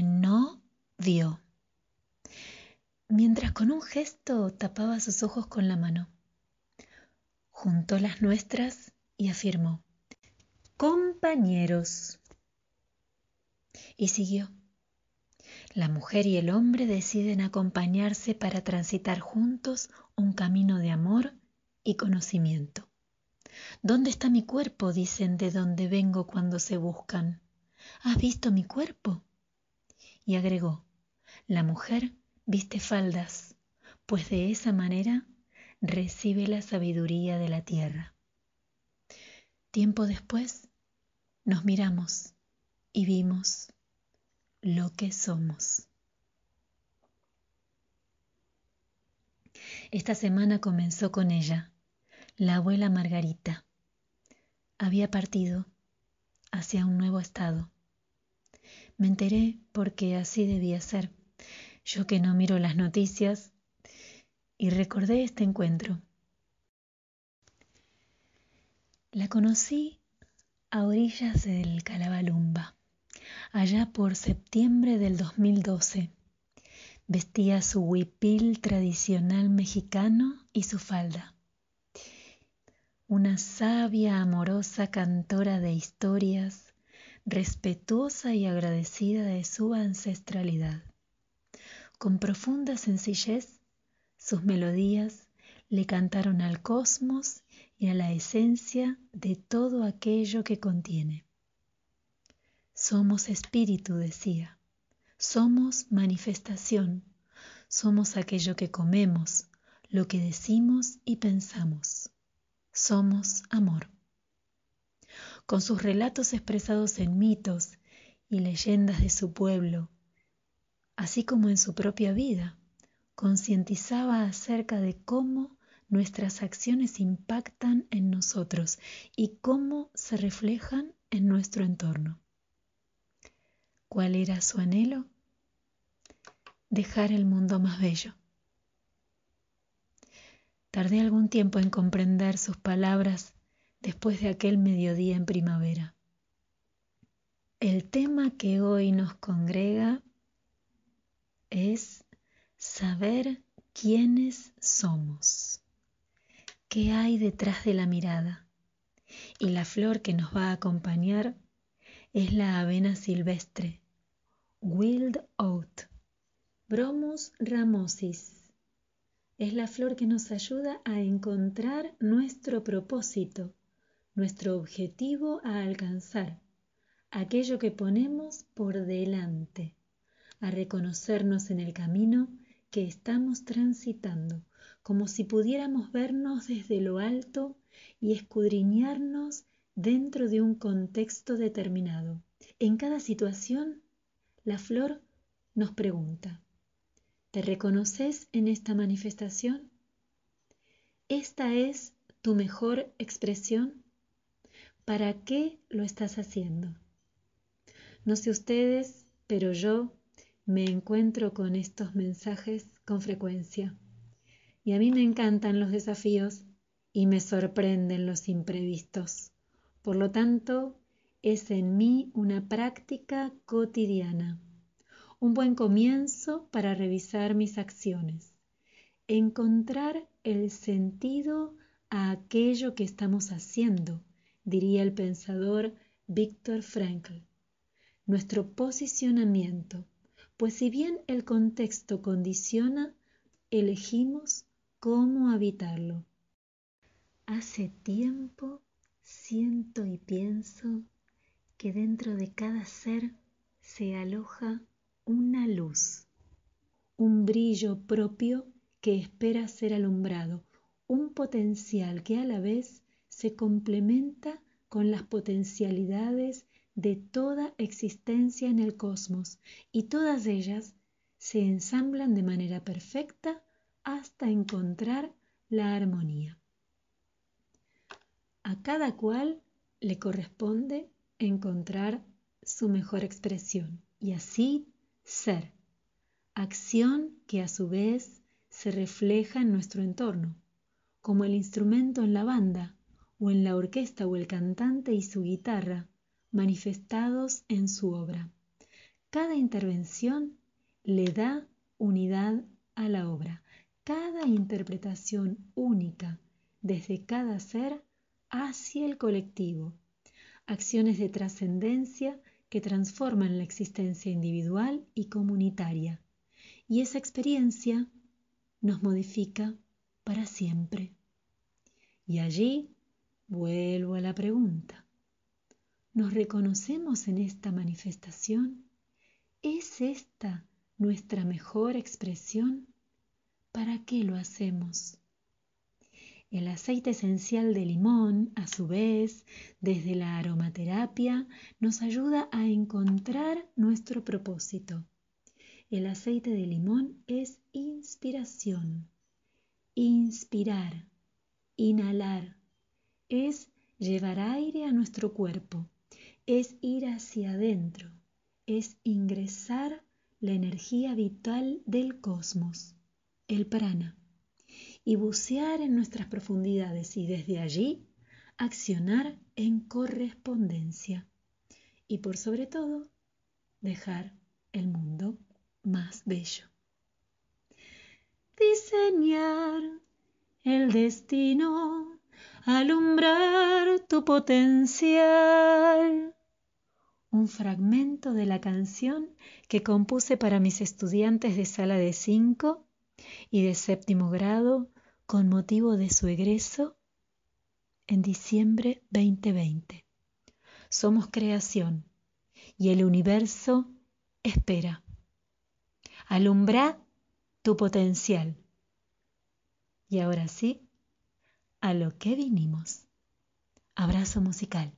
sonrió, mientras con un gesto tapaba sus ojos con la mano. Juntó las nuestras y afirmó, compañeros. Y siguió. La mujer y el hombre deciden acompañarse para transitar juntos un camino de amor y conocimiento. ¿Dónde está mi cuerpo? dicen de dónde vengo cuando se buscan. ¿Has visto mi cuerpo? Y agregó, la mujer viste faldas, pues de esa manera recibe la sabiduría de la tierra. Tiempo después nos miramos y vimos lo que somos. Esta semana comenzó con ella, la abuela Margarita. Había partido hacia un nuevo estado. Me enteré porque así debía ser, yo que no miro las noticias, y recordé este encuentro. La conocí a orillas del Calabalumba, allá por septiembre del 2012. Vestía su huipil tradicional mexicano y su falda. Una sabia, amorosa cantora de historias, respetuosa y agradecida de su ancestralidad. Con profunda sencillez, sus melodías le cantaron al cosmos y a la esencia de todo aquello que contiene. Somos espíritu, decía. Somos manifestación. Somos aquello que comemos, lo que decimos y pensamos. Somos amor. Con sus relatos expresados en mitos y leyendas de su pueblo, así como en su propia vida, concientizaba acerca de cómo nuestras acciones impactan en nosotros y cómo se reflejan en nuestro entorno. ¿Cuál era su anhelo? Dejar el mundo más bello. Tardé algún tiempo en comprender sus palabras después de aquel mediodía en primavera. El tema que hoy nos congrega es saber quiénes somos, qué hay detrás de la mirada. Y la flor que nos va a acompañar es la avena silvestre, Wild Oat, Bromus ramosis. Es la flor que nos ayuda a encontrar nuestro propósito, nuestro objetivo a alcanzar, aquello que ponemos por delante a reconocernos en el camino que estamos transitando, como si pudiéramos vernos desde lo alto y escudriñarnos dentro de un contexto determinado. En cada situación, la flor nos pregunta, ¿te reconoces en esta manifestación? ¿Esta es tu mejor expresión? ¿Para qué lo estás haciendo? No sé ustedes, pero yo me encuentro con estos mensajes con frecuencia. Y a mí me encantan los desafíos y me sorprenden los imprevistos. Por lo tanto, es en mí una práctica cotidiana, un buen comienzo para revisar mis acciones, encontrar el sentido a aquello que estamos haciendo, diría el pensador Víctor Frankl. Nuestro posicionamiento, pues si bien el contexto condiciona, elegimos cómo habitarlo. Hace tiempo siento y pienso que dentro de cada ser se aloja una luz, un brillo propio que espera ser alumbrado, un potencial que a la vez se complementa con las potencialidades de toda existencia en el cosmos y todas ellas se ensamblan de manera perfecta hasta encontrar la armonía. A cada cual le corresponde encontrar su mejor expresión y así ser, acción que a su vez se refleja en nuestro entorno, como el instrumento en la banda o en la orquesta o el cantante y su guitarra manifestados en su obra. Cada intervención le da unidad a la obra. Cada interpretación única desde cada ser hacia el colectivo. Acciones de trascendencia que transforman la existencia individual y comunitaria. Y esa experiencia nos modifica para siempre. Y allí vuelvo a la pregunta. ¿Nos reconocemos en esta manifestación? ¿Es esta nuestra mejor expresión? ¿Para qué lo hacemos? El aceite esencial de limón, a su vez, desde la aromaterapia, nos ayuda a encontrar nuestro propósito. El aceite de limón es inspiración. Inspirar, inhalar, es llevar aire a nuestro cuerpo, es ir hacia adentro, es ingresar la energía vital del cosmos, el prana y bucear en nuestras profundidades y desde allí accionar en correspondencia y por sobre todo dejar el mundo más bello. Diseñar el destino, alumbrar tu potencial. Un fragmento de la canción que compuse para mis estudiantes de sala de 5 y de séptimo grado con motivo de su egreso en diciembre 2020. Somos creación y el universo espera. Alumbra tu potencial. Y ahora sí, a lo que vinimos. Abrazo musical.